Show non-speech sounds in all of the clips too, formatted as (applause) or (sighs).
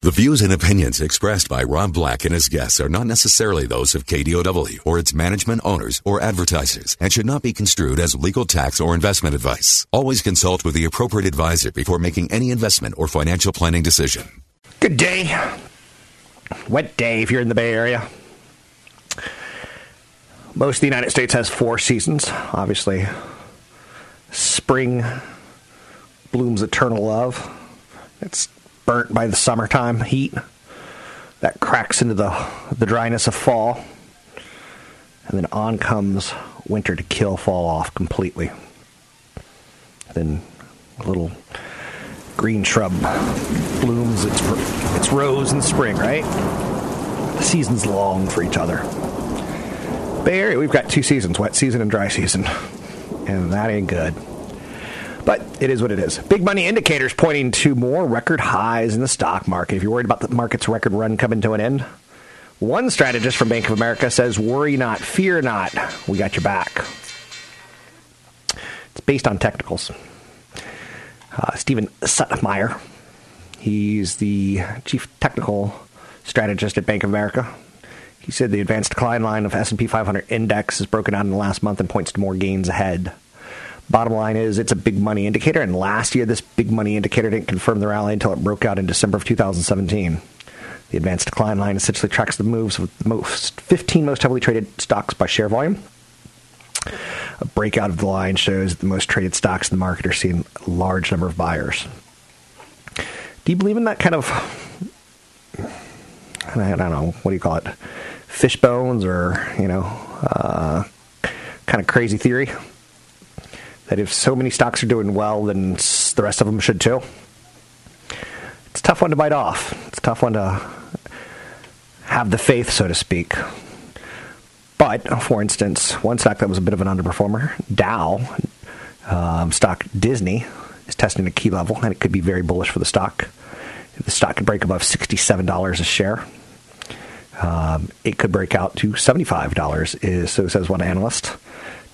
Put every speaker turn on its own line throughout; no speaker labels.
The views and opinions expressed by Rob Black and his guests are not necessarily those of KDOW or its management owners or advertisers and should not be construed as legal tax or investment advice. Always consult with the appropriate advisor before making any investment or financial planning decision.
Good day. Wet day if you're in the Bay Area. Most of the United States has four seasons. Obviously, spring blooms eternal love. It's burnt by the summertime heat that cracks into the, the dryness of fall. And then on comes winter to kill fall off completely. Then a little green shrub blooms its, its rose in spring, right? The seasons long for each other. Bay Area, we've got two seasons wet season and dry season. And that ain't good. But it is what it is. Big money indicators pointing to more record highs in the stock market. If you're worried about the market's record run coming to an end, one strategist from Bank of America says, Worry not, fear not. We got your back. It's based on technicals. Uh, Stephen Suttmeier, he's the chief technical strategist at Bank of America. He said the advanced decline line of S&P 500 index is broken out in the last month and points to more gains ahead. Bottom line is it's a big money indicator, and last year this big money indicator didn't confirm the rally until it broke out in December of 2017. The advanced decline line essentially tracks the moves of the most 15 most heavily traded stocks by share volume. A breakout of the line shows that the most traded stocks in the market are seeing a large number of buyers. Do you believe in that kind of, I don't know, what do you call it, fish bones or, you know, uh, kind of crazy theory? That if so many stocks are doing well, then the rest of them should too. It's a tough one to bite off. It's a tough one to have the faith, so to speak. But, for instance, one stock that was a bit of an underperformer, Dow, um, stock Disney, is testing a key level, and it could be very bullish for the stock. If the stock could break above $67 a share, um, it could break out to $75, is, so says one analyst.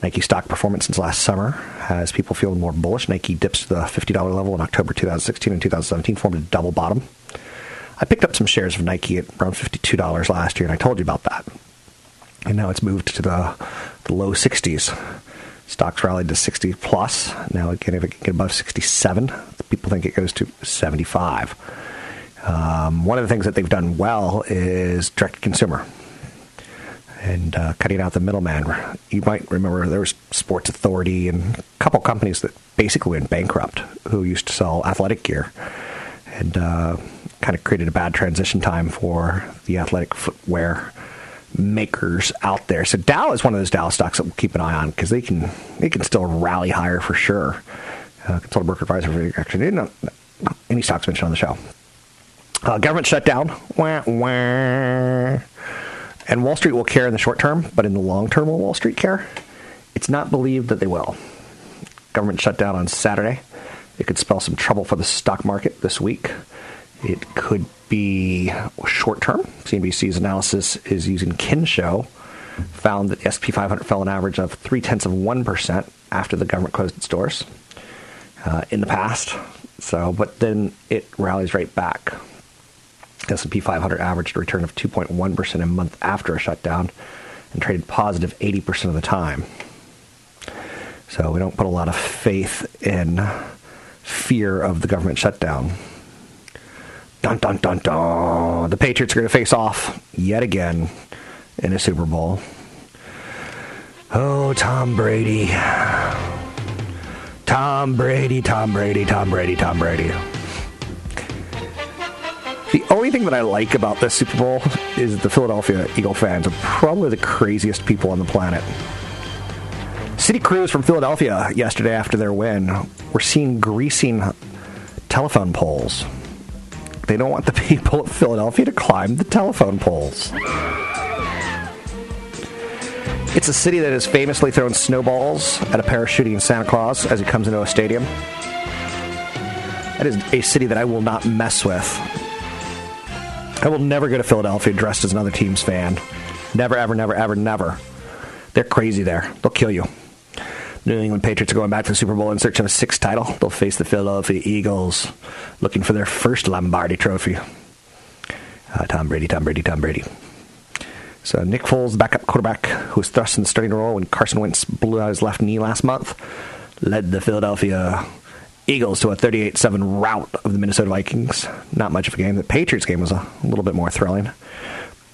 Nike stock performance since last summer has people feeling more bullish. Nike dips to the $50 level in October 2016 and 2017, formed a double bottom. I picked up some shares of Nike at around $52 last year, and I told you about that. And now it's moved to the, the low 60s. Stocks rallied to 60 plus. Now, again, if it can get above 67, people think it goes to 75. Um, one of the things that they've done well is direct consumer and uh, cutting out the middleman. You might remember there was Sports Authority and a couple companies that basically went bankrupt who used to sell athletic gear, and uh, kind of created a bad transition time for the athletic footwear makers out there. So Dow is one of those Dow stocks that we'll keep an eye on because they can they can still rally higher for sure. Uh, consultant broker advisor actually didn't any stocks mentioned on the show. Uh, government shutdown. Wah, wah. And Wall Street will care in the short term, but in the long term, will Wall Street care? It's not believed that they will. Government shutdown on Saturday. It could spell some trouble for the stock market this week. It could be short term. CNBC's analysis is using Kensho, found that the SP 500 fell an average of three tenths of 1% after the government closed its doors uh, in the past. So, but then it rallies right back. S&P 500 averaged a return of 2.1% a month after a shutdown and traded positive 80% of the time. So we don't put a lot of faith in fear of the government shutdown. Dun dun dun dun. The Patriots are going to face off yet again in a Super Bowl. Oh, Tom Brady. Tom Brady, Tom Brady, Tom Brady, Tom Brady. The only thing that I like about this Super Bowl is the Philadelphia Eagle fans are probably the craziest people on the planet. City crews from Philadelphia yesterday after their win were seen greasing telephone poles. They don't want the (laughs) people of Philadelphia to climb the telephone poles. It's a city that has famously thrown snowballs at a parachuting Santa Claus as he comes into a stadium. That is a city that I will not mess with. I will never go to Philadelphia dressed as another team's fan. Never, ever, never, ever, never. They're crazy there. They'll kill you. New England Patriots are going back to the Super Bowl in search of a sixth title. They'll face the Philadelphia Eagles, looking for their first Lombardi trophy. Uh, Tom Brady, Tom Brady, Tom Brady. So Nick Foles, the backup quarterback, who was thrust in the starting role when Carson Wentz blew out his left knee last month, led the Philadelphia Eagles to a 38-7 rout of the Minnesota Vikings. Not much of a game. The Patriots game was a little bit more thrilling.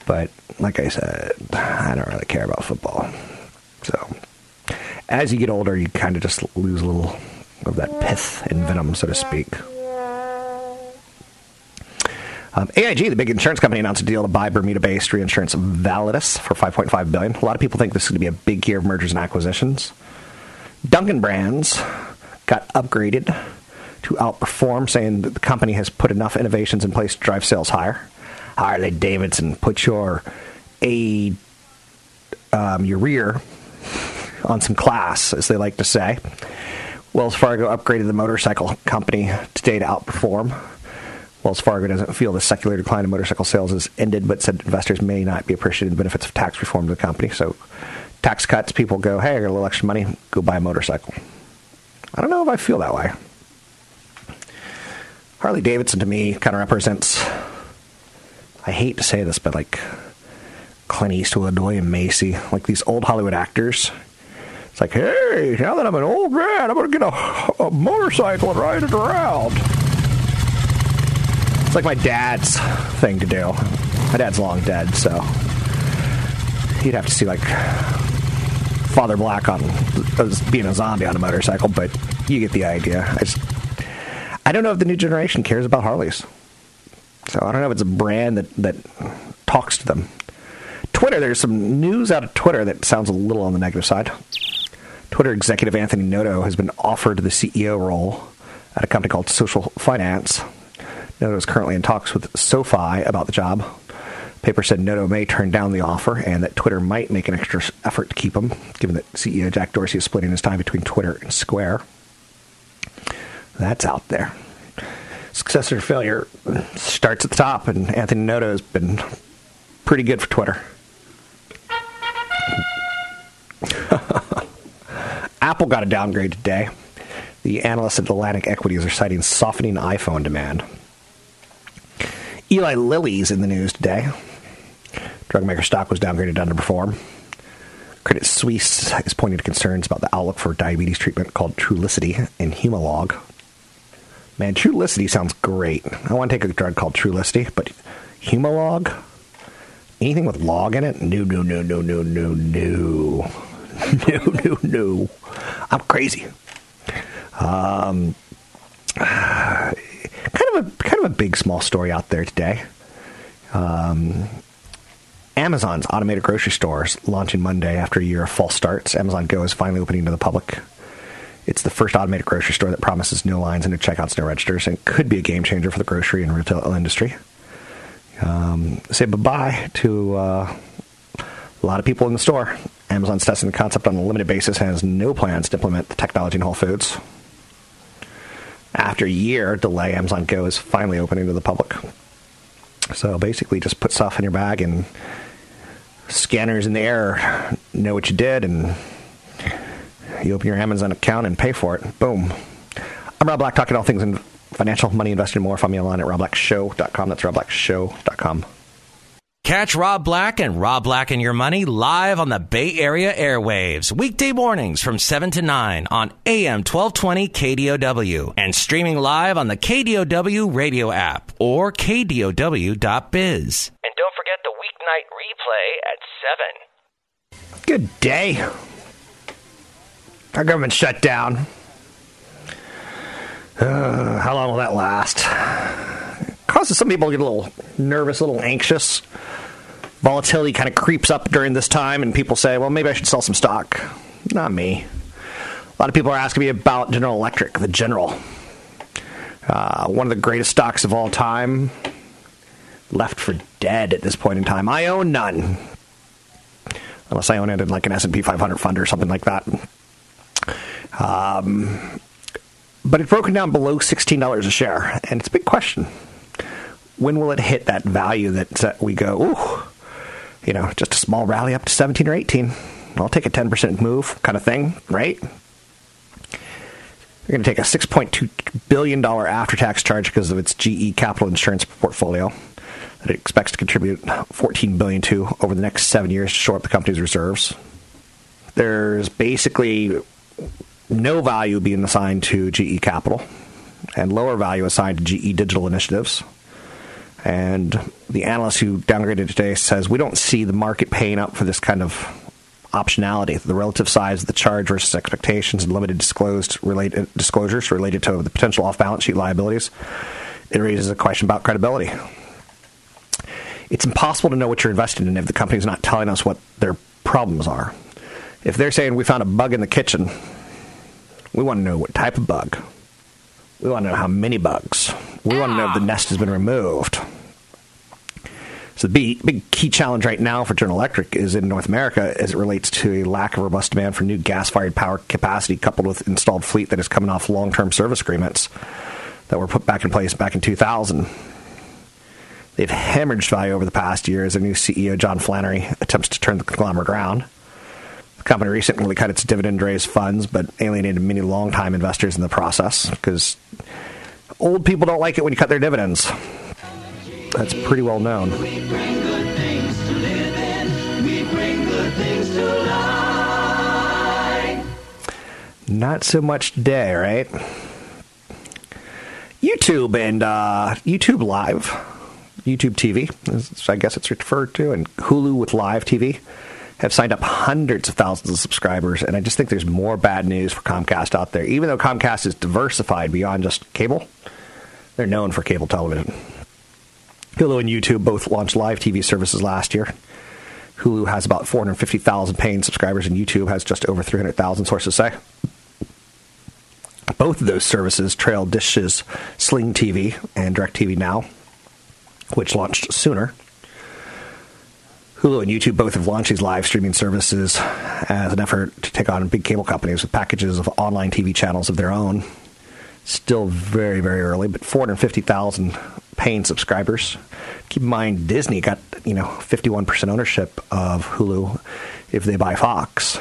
But like I said, I don't really care about football. So as you get older, you kind of just lose a little of that pith and venom, so to speak. Um, AIG, the big insurance company, announced a deal to buy Bermuda-based reinsurance Validus for 5.5 billion. A lot of people think this is going to be a big year of mergers and acquisitions. Dunkin' Brands got upgraded to outperform, saying that the company has put enough innovations in place to drive sales higher. Harley Davidson, put your a um, your rear on some class, as they like to say. Wells Fargo upgraded the motorcycle company today to outperform. Wells Fargo doesn't feel the secular decline in motorcycle sales has ended, but said investors may not be appreciating the benefits of tax reform to the company. So, tax cuts, people go, hey, I got a little extra money, go buy a motorcycle. I don't know if I feel that way. Harley Davidson to me kind of represents, I hate to say this, but like Clint Eastwood, William Macy, like these old Hollywood actors. It's like, hey, now that I'm an old man, I'm to get a, a motorcycle and ride it around. It's like my dad's thing to do. My dad's long dead, so you'd have to see like Father Black on being a zombie on a motorcycle, but you get the idea. I just I don't know if the new generation cares about Harleys. So I don't know if it's a brand that that talks to them. Twitter, there's some news out of Twitter that sounds a little on the negative side. Twitter executive Anthony Noto has been offered the CEO role at a company called Social Finance. Noto is currently in talks with SoFi about the job. Paper said Noto may turn down the offer and that Twitter might make an extra effort to keep him, given that CEO Jack Dorsey is splitting his time between Twitter and Square. That's out there. Success or failure starts at the top, and Anthony Noto has been pretty good for Twitter. (laughs) Apple got a downgrade today. The analysts at Atlantic Equities are citing softening iPhone demand. Eli Lilly's in the news today. Drug maker stock was downgraded to underperform. Credit Suisse is pointing to concerns about the outlook for diabetes treatment called Trulicity and Humalog. Man, Trulicity sounds great. I want to take a drug called Trulicity, but Humalog? Anything with log in it? No, no, no, no, no, no, no. (laughs) No, no, no. I'm crazy. Um, (sighs) kind of a kind of a big small story out there today. Um, Amazon's automated grocery stores launching Monday after a year of false starts. Amazon Go is finally opening to the public. It's the first automated grocery store that promises no lines, no checkouts, no registers, and could be a game changer for the grocery and retail industry. Um, say bye bye to uh, a lot of people in the store. Amazon's testing the concept on a limited basis and has no plans to implement the technology in Whole Foods. After a year delay, Amazon Go is finally opening to the public. So basically, just put stuff in your bag and scanners in the air know what you did, and you open your Amazon account and pay for it. Boom. I'm Rob Black, talking all things in financial, money, investing, and more. Find me online at robblackshow.com. That's robblackshow.com.
Catch Rob Black and Rob Black and Your Money live on the Bay Area airwaves, weekday mornings from 7 to 9 on AM 1220 KDOW and streaming live on the KDOW radio app or KDOW.biz. And replay at
7. Good day. Our government shut down. Uh, how long will that last? Causes some people to get a little nervous, a little anxious. Volatility kind of creeps up during this time, and people say, well, maybe I should sell some stock. Not me. A lot of people are asking me about General Electric, the General. Uh, one of the greatest stocks of all time, left for dead at this point in time. I own none, unless I own it in like an S and P 500 fund or something like that. Um, but it's broken down below $16 a share, and it's a big question. When will it hit that value that uh, we go, ooh, you know, just a small rally up to 17 or 18? I'll take a 10% move kind of thing, right? They're going to take a $6.2 billion after tax charge because of its GE capital insurance portfolio that it expects to contribute 14 billion to over the next seven years to shore up the company's reserves. There's basically no value being assigned to GE Capital and lower value assigned to GE Digital Initiatives. And the analyst who downgraded today says we don't see the market paying up for this kind of optionality, the relative size of the charge versus expectations, and limited disclosed related disclosures related to the potential off-balance sheet liabilities. It raises a question about credibility. It's impossible to know what you're investing in if the company's not telling us what their problems are. If they're saying we found a bug in the kitchen, we want to know what type of bug. We want to know how many bugs. We want to know if the ah. nest has been removed. So the big, big key challenge right now for General Electric is in North America as it relates to a lack of robust demand for new gas-fired power capacity coupled with installed fleet that is coming off long-term service agreements that were put back in place back in 2000. They've hemorrhaged value over the past year as their new CEO, John Flannery, attempts to turn the conglomerate around. The company recently cut its dividend raise funds, but alienated many longtime investors in the process because old people don't like it when you cut their dividends. That's pretty well known. Not so much today, right? YouTube and uh, YouTube Live, YouTube TV, I guess it's referred to, and Hulu with Live TV have signed up hundreds of thousands of subscribers, and I just think there's more bad news for Comcast out there. Even though Comcast is diversified beyond just cable, they're known for cable television. Hulu and YouTube both launched live TV services last year. Hulu has about 450,000 paying subscribers, and YouTube has just over 300,000, sources say. Both of those services trail Dish's Sling TV and DirecTV Now, which launched sooner. Hulu and YouTube both have launched these live streaming services as an effort to take on big cable companies with packages of online TV channels of their own. Still very, very early, but 450,000 paying subscribers. Keep in mind, Disney got you know 51% ownership of Hulu if they buy Fox.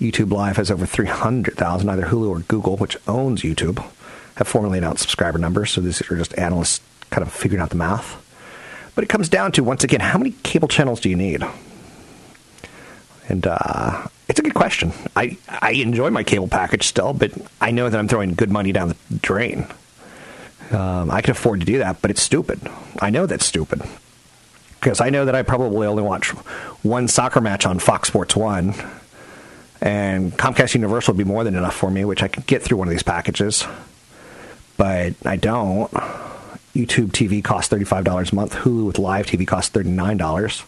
YouTube Live has over 300,000. Either Hulu or Google, which owns YouTube, have formally announced subscriber numbers. So these are just analysts kind of figuring out the math. But it comes down to, once again, how many cable channels do you need? And uh, it's a good question. I, I enjoy my cable package still, but I know that I'm throwing good money down the drain. Um, I can afford to do that, but it's stupid. I know that's stupid. Because I know that I probably only watch one soccer match on Fox Sports 1, and Comcast Universal would be more than enough for me, which I could get through one of these packages. But I don't. YouTube TV costs $35 a month. Hulu with live TV costs $39.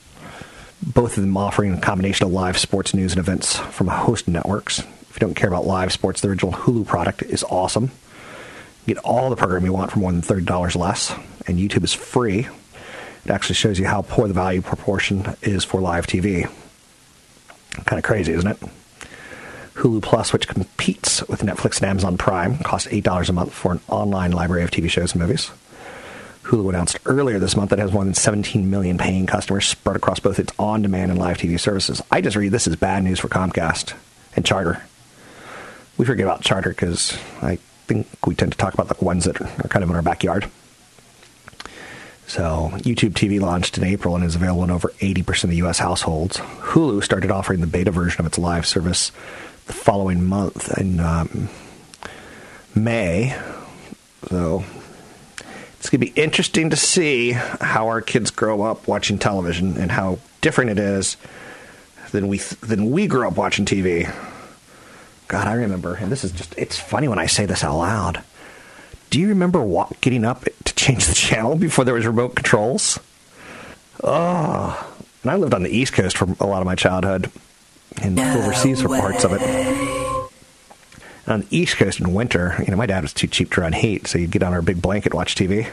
Both of them offering a combination of live sports news and events from a host of networks. If you don't care about live sports, the original Hulu product is awesome. You get all the programming you want for more than $30 less, and YouTube is free. It actually shows you how poor the value proportion is for live TV. Kind of crazy, isn't it? Hulu Plus, which competes with Netflix and Amazon Prime, costs $8 a month for an online library of TV shows and movies. Hulu announced earlier this month that it has more than 17 million paying customers spread across both its on demand and live TV services. I just read this as bad news for Comcast and Charter. We forget about Charter because I think we tend to talk about the ones that are kind of in our backyard. So, YouTube TV launched in April and is available in over 80% of U.S. households. Hulu started offering the beta version of its live service the following month in um, May. So, it's going to be interesting to see how our kids grow up watching television and how different it is than we than we grew up watching TV. God, I remember, and this is just it's funny when I say this out loud. Do you remember walk, getting up to change the channel before there was remote controls? Oh, and I lived on the East Coast for a lot of my childhood and overseas for parts of it. On the East Coast in winter, you know, my dad was too cheap to run heat, so you'd get on our big blanket, watch TV.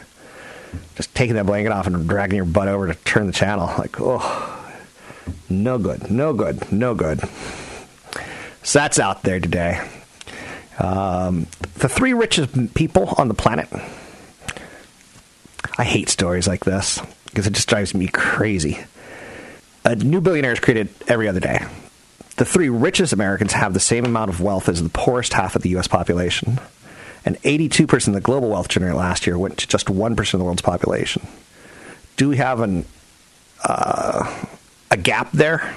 Just taking that blanket off and dragging your butt over to turn the channel. Like, oh, no good, no good, no good. So that's out there today. Um, the three richest people on the planet. I hate stories like this because it just drives me crazy. A new billionaire is created every other day. The three richest Americans have the same amount of wealth as the poorest half of the U.S. population. And 82% of the global wealth generated last year went to just 1% of the world's population. Do we have an, uh, a gap there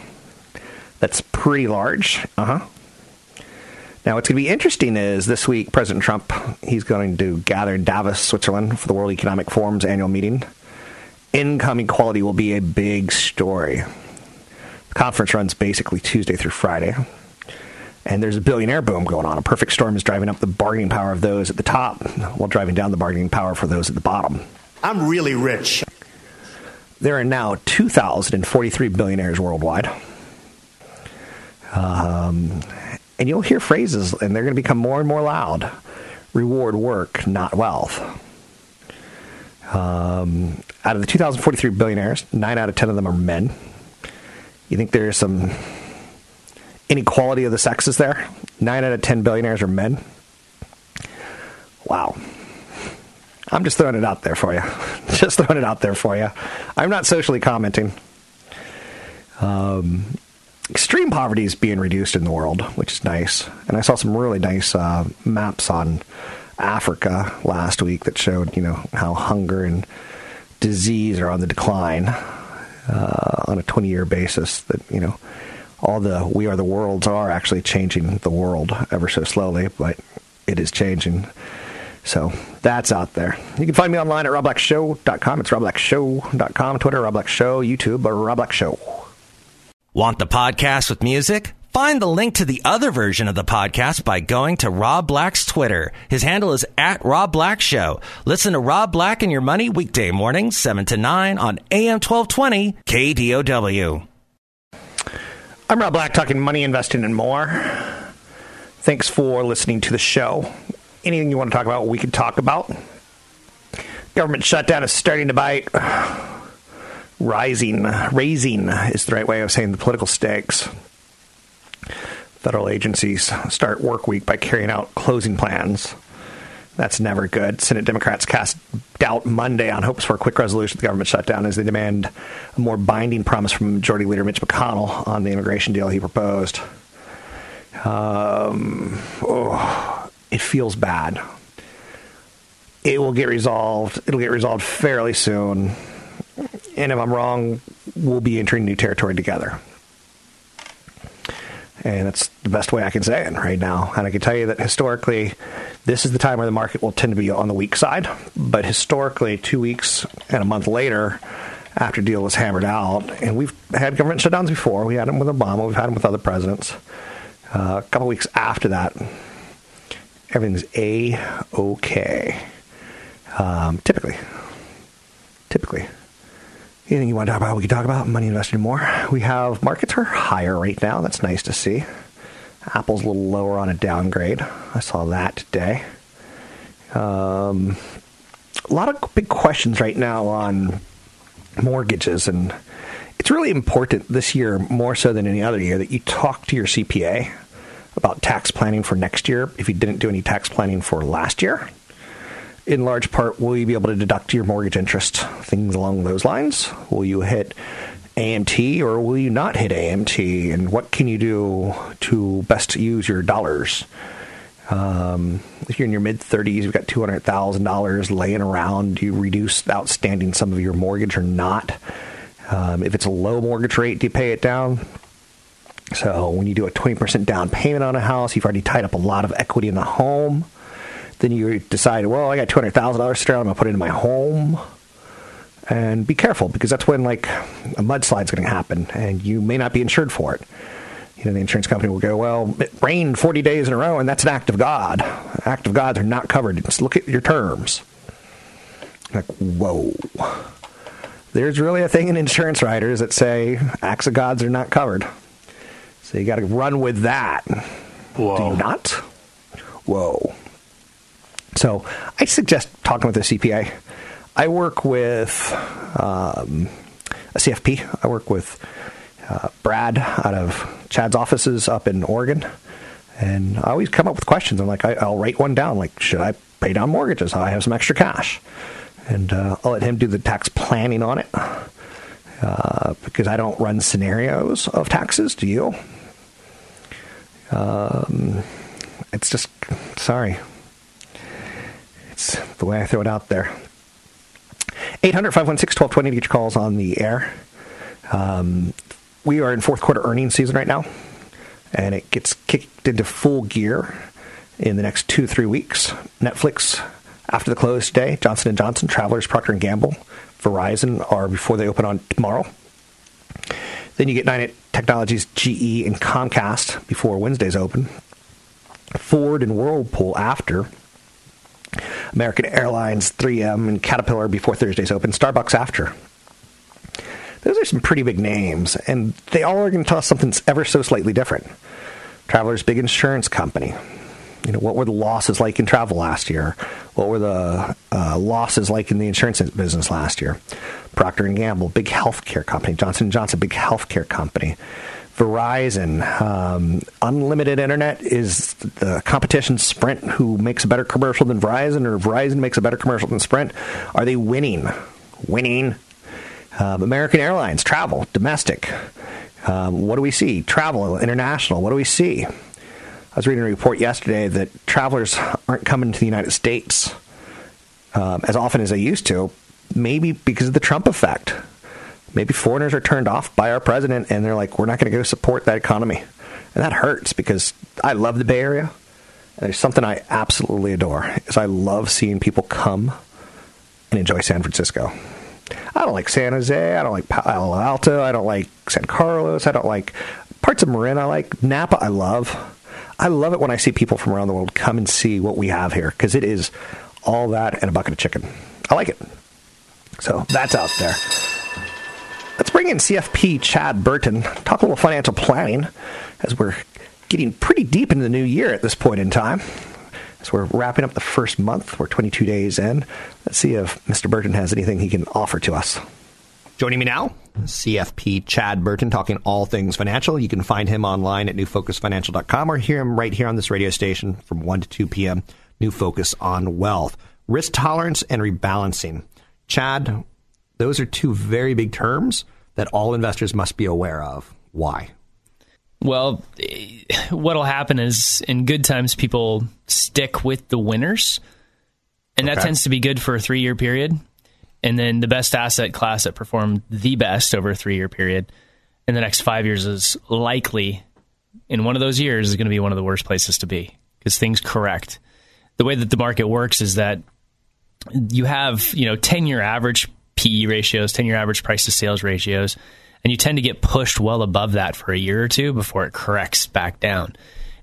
that's pretty large? Uh huh. Now, what's going to be interesting is this week, President Trump, he's going to gather in Davos, Switzerland for the World Economic Forum's annual meeting. Income equality will be a big story. Conference runs basically Tuesday through Friday. And there's a billionaire boom going on. A perfect storm is driving up the bargaining power of those at the top while driving down the bargaining power for those at the bottom.
I'm really rich.
There are now 2,043 billionaires worldwide. Um, and you'll hear phrases, and they're going to become more and more loud reward work, not wealth. Um, out of the 2,043 billionaires, 9 out of 10 of them are men. You think there's some inequality of the sexes there? 9 out of 10 billionaires are men. Wow. I'm just throwing it out there for you. (laughs) just throwing it out there for you. I'm not socially commenting. Um, extreme poverty is being reduced in the world, which is nice. And I saw some really nice uh, maps on Africa last week that showed, you know, how hunger and disease are on the decline uh, on a 20 year basis. That, you know, all the we are the worlds are actually changing the world ever so slowly, but it is changing. So that's out there. You can find me online at robblackshow.com. It's robblackshow.com, Twitter, robblackshow, YouTube, robblackshow.
Want the podcast with music? Find the link to the other version of the podcast by going to Rob Black's Twitter. His handle is at Rob Black Show. Listen to Rob Black and Your Money weekday mornings, 7 to 9 on AM 1220 KDOW.
I'm Rob Black, talking money, investing, and more. Thanks for listening to the show. Anything you want to talk about, we can talk about. Government shutdown is starting to bite (sighs) rising, raising is the right way of saying the political stakes. Federal agencies start work week by carrying out closing plans. That's never good. Senate Democrats cast doubt Monday on hopes for a quick resolution of the government shutdown as they demand a more binding promise from Majority Leader Mitch McConnell on the immigration deal he proposed. Um, oh, it feels bad. It will get resolved. It'll get resolved fairly soon and if I'm wrong, we'll be entering new territory together. And that's the best way I can say it right now. And I can tell you that historically, this is the time where the market will tend to be on the weak side. But historically, two weeks and a month later, after deal was hammered out, and we've had government shutdowns before. We had them with Obama. We've had them with other presidents. Uh, a couple weeks after that, everything's a okay. Um, typically, typically. Anything you want to talk about, we can talk about. Money investing more. We have markets are higher right now. That's nice to see. Apple's a little lower on a downgrade. I saw that today. Um, a lot of big questions right now on mortgages, and it's really important this year, more so than any other year, that you talk to your CPA about tax planning for next year if you didn't do any tax planning for last year in large part, will you be able to deduct your mortgage interest? Things along those lines. Will you hit AMT or will you not hit AMT? And what can you do to best use your dollars? Um, if you're in your mid 30s, you've got $200,000 laying around, do you reduce outstanding sum of your mortgage or not? Um, if it's a low mortgage rate, do you pay it down? So when you do a 20% down payment on a house, you've already tied up a lot of equity in the home. Then you decide, well, I got two hundred thousand dollars still. I'm gonna put it in my home. And be careful because that's when like a mudslide's going to happen, and you may not be insured for it. You know, the insurance company will go, well, it rained 40 days in a row, and that's an act of God. Act of gods are not covered. Just look at your terms. Like, whoa. There's really a thing in insurance writers that say acts of gods are not covered. So you got to run with that.
Whoa.
Do you not? whoa. So I suggest talking with a CPA. I work with um, a CFP. I work with uh, Brad out of Chad's offices up in Oregon. And I always come up with questions. I'm like, I, will write one down. Like, should I pay down mortgages? I have some extra cash. And uh, I'll let him do the tax planning on it uh, because I don't run scenarios of taxes. Do you? Um, it's just, sorry. It's the way I throw it out there. 800 516 1220 to calls on the air. Um, we are in fourth quarter earnings season right now, and it gets kicked into full gear in the next two three weeks. Netflix after the close today, Johnson & Johnson, Travelers, Procter & Gamble, Verizon are before they open on tomorrow. Then you get United Technologies, GE, and Comcast before Wednesday's open. Ford and Whirlpool after. American Airlines, 3M, and Caterpillar before Thursday's open. Starbucks after. Those are some pretty big names, and they all are going to tell us something ever so slightly different. Traveler's big insurance company. You know, what were the losses like in travel last year? What were the uh, losses like in the insurance business last year? Procter and Gamble, big healthcare company. Johnson Johnson, big healthcare company. Verizon, um, unlimited internet is the competition. Sprint, who makes a better commercial than Verizon, or Verizon makes a better commercial than Sprint. Are they winning? Winning. Um, American Airlines, travel, domestic. Um, what do we see? Travel, international. What do we see? I was reading a report yesterday that travelers aren't coming to the United States um, as often as they used to, maybe because of the Trump effect maybe foreigners are turned off by our president and they're like, we're not going to go support that economy. And that hurts because I love the Bay Area. And there's something I absolutely adore is I love seeing people come and enjoy San Francisco. I don't like San Jose. I don't like Palo Alto. I don't like San Carlos. I don't like parts of Marin. I like Napa. I love. I love it when I see people from around the world come and see what we have here because it is all that and a bucket of chicken. I like it. So that's out there. Bring in CFP Chad Burton, talk a little financial planning as we're getting pretty deep into the new year at this point in time. As we're wrapping up the first month, we're 22 days in. Let's see if Mr. Burton has anything he can offer to us.
Joining me now, CFP Chad Burton, talking all things financial. You can find him online at newfocusfinancial.com or hear him right here on this radio station from 1 to 2 p.m. New Focus on Wealth. Risk tolerance and rebalancing. Chad, those are two very big terms that all investors must be aware of. Why?
Well, what'll happen is in good times, people stick with the winners, and that tends to be good for a three year period. And then the best asset class that performed the best over a three year period in the next five years is likely in one of those years is going to be one of the worst places to be because things correct. The way that the market works is that you have, you know, 10 year average PE ratios, 10 year average price to sales ratios. And you tend to get pushed well above that for a year or two before it corrects back down.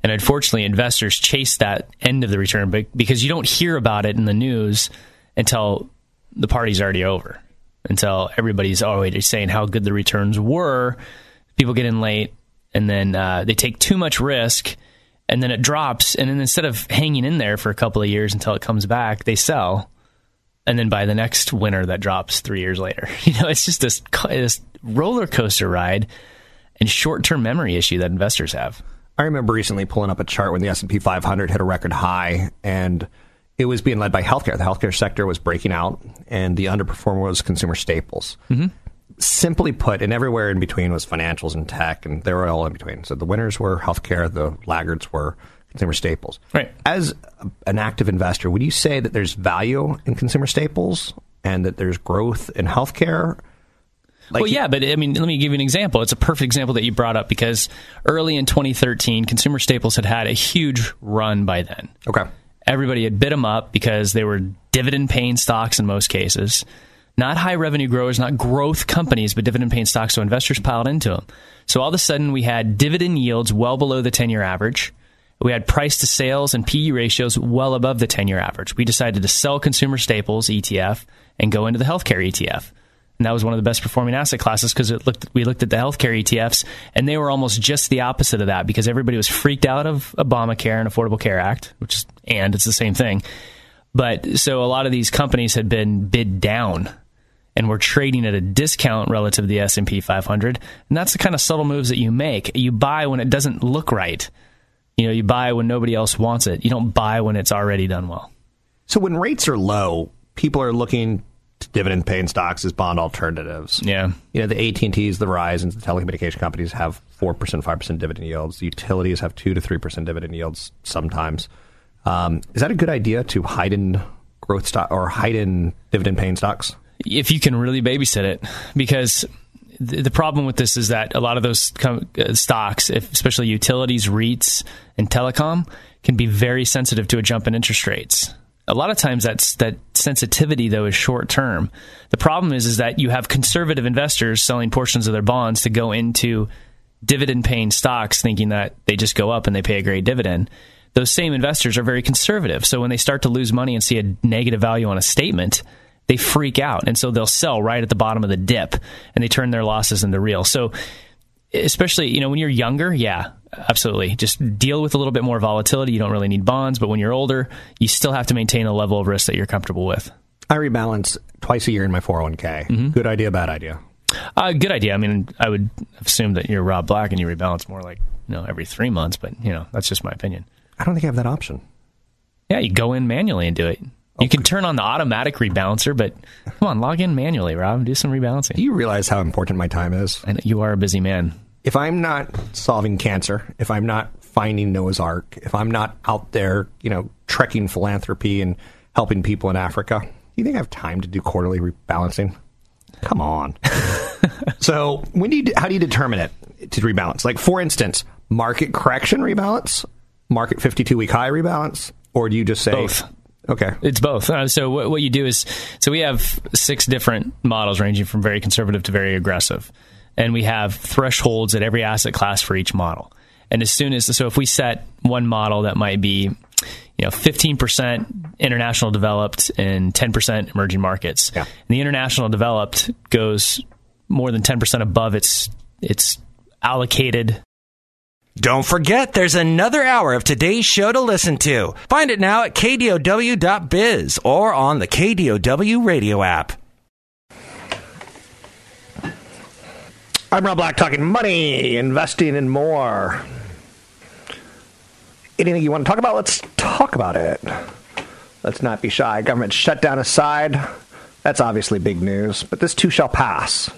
And unfortunately, investors chase that end of the return because you don't hear about it in the news until the party's already over, until everybody's already saying how good the returns were. People get in late and then uh, they take too much risk and then it drops. And then instead of hanging in there for a couple of years until it comes back, they sell and then by the next winner that drops three years later. (laughs) You know, it's just this, this roller coaster ride and short term memory issue that investors have.
I remember recently pulling up a chart when the S and P 500 hit a record high, and it was being led by healthcare. The healthcare sector was breaking out, and the underperformer was consumer staples. Mm-hmm. Simply put, and everywhere in between was financials and tech, and they were all in between. So the winners were healthcare, the laggards were consumer staples.
Right.
As an active investor, would you say that there's value in consumer staples and that there's growth in healthcare?
Like well, yeah, but I mean, let me give you an example. It's a perfect example that you brought up because early in 2013, consumer staples had had a huge run by then.
Okay.
Everybody had bid them up because they were dividend paying stocks in most cases. Not high revenue growers, not growth companies, but dividend paying stocks. So investors piled into them. So all of a sudden, we had dividend yields well below the 10 year average. We had price to sales and PE ratios well above the 10 year average. We decided to sell consumer staples ETF and go into the healthcare ETF. and that was one of the best performing asset classes because looked we looked at the healthcare ETFs and they were almost just the opposite of that because everybody was freaked out of Obamacare and Affordable Care Act, which is and it's the same thing. But so a lot of these companies had been bid down and were trading at a discount relative to the S&P 500, and that's the kind of subtle moves that you make. You buy when it doesn't look right. You know, you buy when nobody else wants it. You don't buy when it's already done well.
So when rates are low, people are looking to dividend paying stocks as bond alternatives.
Yeah.
You know, the AT&Ts, the Verizons, the telecommunication companies have 4%, 5% dividend yields. The utilities have 2 to 3% dividend yields sometimes. Um, is that a good idea to hide in growth stock or hide in dividend paying stocks?
If you can really babysit it, because the problem with this is that a lot of those com- uh, stocks, especially utilities, REITs, and telecom, can be very sensitive to a jump in interest rates a lot of times that's that sensitivity though is short term. The problem is is that you have conservative investors selling portions of their bonds to go into dividend paying stocks thinking that they just go up and they pay a great dividend. Those same investors are very conservative. So when they start to lose money and see a negative value on a statement, they freak out and so they'll sell right at the bottom of the dip and they turn their losses into real. So especially, you know, when you're younger, yeah, absolutely. Just deal with a little bit more volatility. You don't really need bonds, but when you're older, you still have to maintain a level of risk that you're comfortable with.
I rebalance twice a year in my 401k. Mm-hmm. Good idea, bad idea?
Uh, good idea. I mean, I would assume that you're Rob Black and you rebalance more like, you know, every three months, but, you know, that's just my opinion.
I don't think I have that option.
Yeah, you go in manually and do it. You can turn on the automatic rebalancer, but come on, log in manually, Rob. Do some rebalancing.
Do you realize how important my time is?
And you are a busy man
if I'm not solving cancer, if I'm not finding Noah's Ark, if I'm not out there, you know, trekking philanthropy and helping people in Africa, do you think I have time to do quarterly rebalancing? Come on. (laughs) so, when do you, how do you determine it to rebalance? Like, for instance, market correction rebalance, market 52 week high rebalance, or do you just say
both?
Okay.
It's both. Uh, so what, what you do is, so we have six different models ranging from very conservative to very aggressive and we have thresholds at every asset class for each model. And as soon as so, if we set one model that might be, you know, 15% international developed and 10% emerging markets,
yeah. and
the international developed goes more than 10% above its its allocated
don't forget, there's another hour of today's show to listen to. Find it now at kdow.biz or on the KDOW radio app.
I'm Rob Black talking money, investing, and more. Anything you want to talk about? Let's talk about it. Let's not be shy. Government shutdown aside, that's obviously big news, but this too shall pass.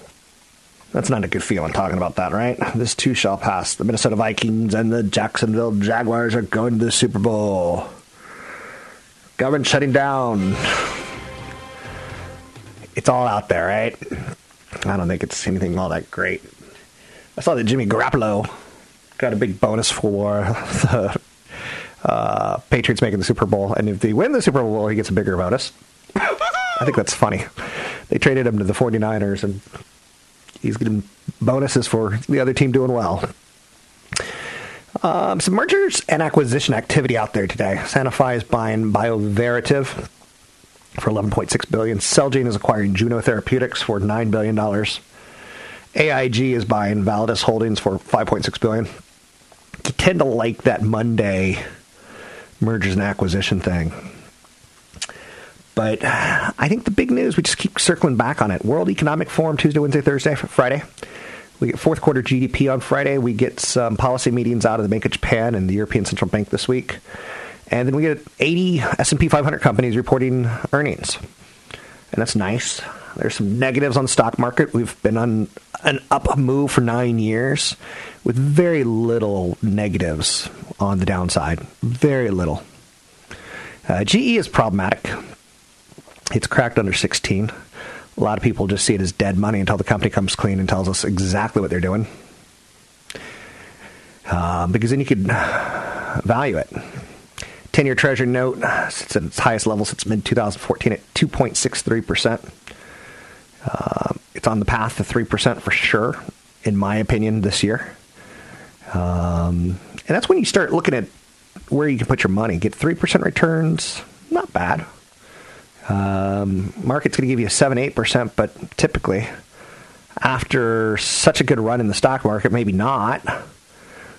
That's not a good feeling talking about that, right? This too shall pass. The Minnesota Vikings and the Jacksonville Jaguars are going to the Super Bowl. Government shutting down. It's all out there, right? I don't think it's anything all that great. I saw that Jimmy Garoppolo got a big bonus for (laughs) the uh, Patriots making the Super Bowl, and if they win the Super Bowl, he gets a bigger bonus. I think that's funny. They traded him to the 49ers, and he's getting bonuses for the other team doing well. Um, some mergers and acquisition activity out there today. Sanofi is buying Bioverativ for 11.6 billion. Celgene is acquiring Juno Therapeutics for 9 billion dollars. AIG is buying Validus Holdings for 5.6 billion. You tend to like that Monday mergers and acquisition thing. But I think the big news, we just keep circling back on it. World Economic Forum Tuesday, Wednesday, Thursday, Friday. We get fourth quarter GDP on Friday. We get some policy meetings out of the Bank of Japan and the European Central Bank this week. And then we get 80 S&P 500 companies reporting earnings. And that's nice. There's some negatives on the stock market. We've been on an up move for 9 years with very little negatives on the downside. Very little. Uh, GE is problematic. It's cracked under 16. A lot of people just see it as dead money until the company comes clean and tells us exactly what they're doing. Uh, because then you could value it. 10 year Treasury note sits at its highest level since mid 2014 at 2.63%. Uh, it's on the path to 3% for sure, in my opinion, this year. Um, and that's when you start looking at where you can put your money. Get 3% returns, not bad. Um, market's going to give you 7 8%, but typically, after such a good run in the stock market, maybe not.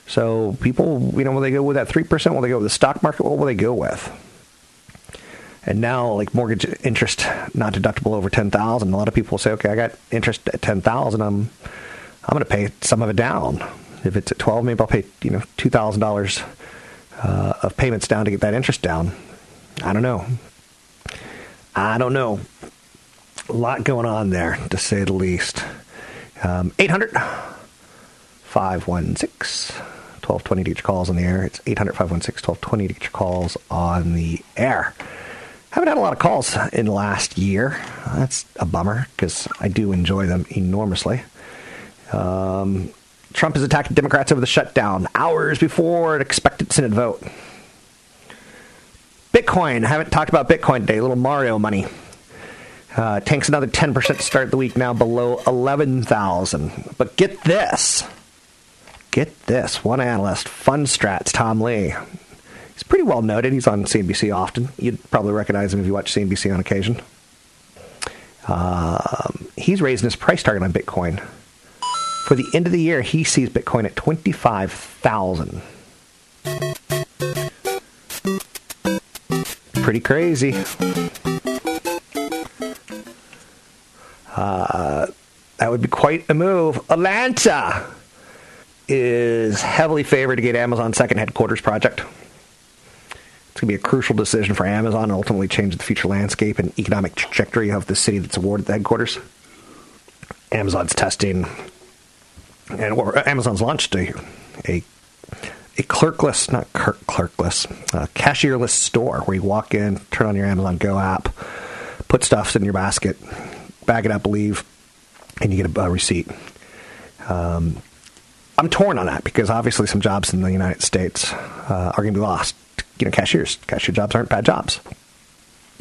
So people, you know, will they go with that 3%? Will they go with the stock market? What will they go with? And now, like mortgage interest not deductible over 10000 a lot of people say, okay, I got interest at 10000 I'm, I'm going to pay some of it down. If it's at 12 maybe I'll pay, you know, $2,000 uh, of payments down to get that interest down. I don't know. I don't know. A lot going on there, to say the least. Um, 800 516 1220 to get your calls on the air. It's 800 516 1220 to get your calls on the air. Haven't had a lot of calls in the last year. That's a bummer because I do enjoy them enormously. Um, Trump has attacked Democrats over the shutdown hours before an expected Senate vote. Bitcoin. I Haven't talked about Bitcoin today. A little Mario money. Uh, tanks another 10% to start the week, now below 11,000. But get this. Get this. One analyst, Fundstrat's Tom Lee. He's pretty well noted. He's on CNBC often. You'd probably recognize him if you watch CNBC on occasion. Um, he's raising his price target on Bitcoin. For the end of the year, he sees Bitcoin at 25,000. Pretty crazy. Uh, that would be quite a move. Atlanta is heavily favored to get Amazon's second headquarters project. It's going to be a crucial decision for Amazon and ultimately change the future landscape and economic trajectory of the city that's awarded the headquarters. Amazon's testing, and or Amazon's launched a a, a clerkless, not clerkless, uh, cashierless store where you walk in, turn on your Amazon Go app, put stuff in your basket, bag it up, leave, and you get a, a receipt. Um, I'm torn on that because obviously some jobs in the United States uh, are going to be lost. You know, cashiers, cashier jobs aren't bad jobs,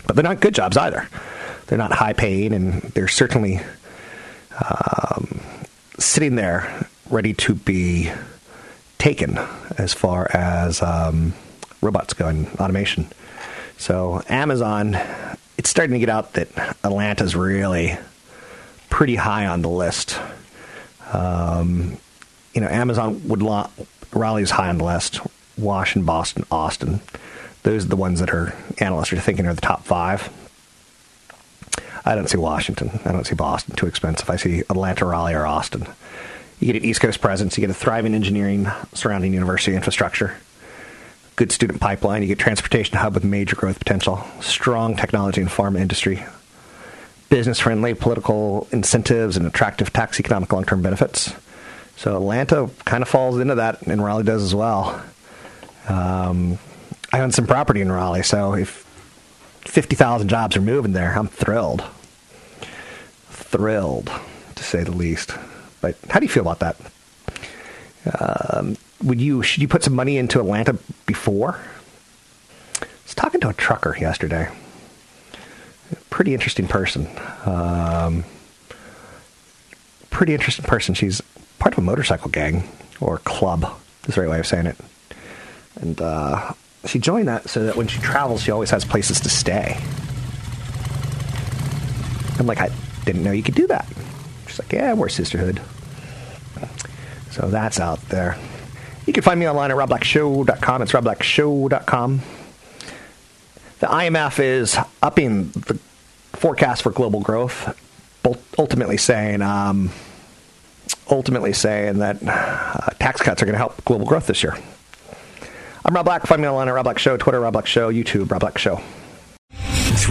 but they're not good jobs either. They're not high paid, and they're certainly um, sitting there ready to be taken as far as um, robots go and automation. So Amazon it's starting to get out that Atlanta's really pretty high on the list. Um, you know, Amazon would lo- Raleigh's high on the list. Washington, Boston, Austin. Those are the ones that are analysts are thinking are the top five. I don't see Washington. I don't see Boston. Too expensive. I see Atlanta, Raleigh, or Austin. You get an East Coast presence. You get a thriving engineering surrounding university infrastructure good student pipeline. You get transportation hub with major growth potential, strong technology and pharma industry, business friendly political incentives, and attractive tax economic long term benefits. So Atlanta kind of falls into that, and Raleigh does as well. Um, I own some property in Raleigh, so if 50,000 jobs are moving there, I'm thrilled. Thrilled, to say the least. But how do you feel about that? Um, would you should you put some money into Atlanta before? I was talking to a trucker yesterday. Pretty interesting person. Um, pretty interesting person. She's part of a motorcycle gang or club. Is the right way of saying it. And uh, she joined that so that when she travels, she always has places to stay. I'm like, I didn't know you could do that. She's like, yeah, we're sisterhood. So that's out there. You can find me online at robblackshow.com. It's robblackshow.com. The IMF is upping the forecast for global growth, ultimately saying, um, ultimately saying that uh, tax cuts are going to help global growth this year. I'm Rob Black. Find me online at Rob Black Show, Twitter, Rob Black Show, YouTube, Rob Black Show.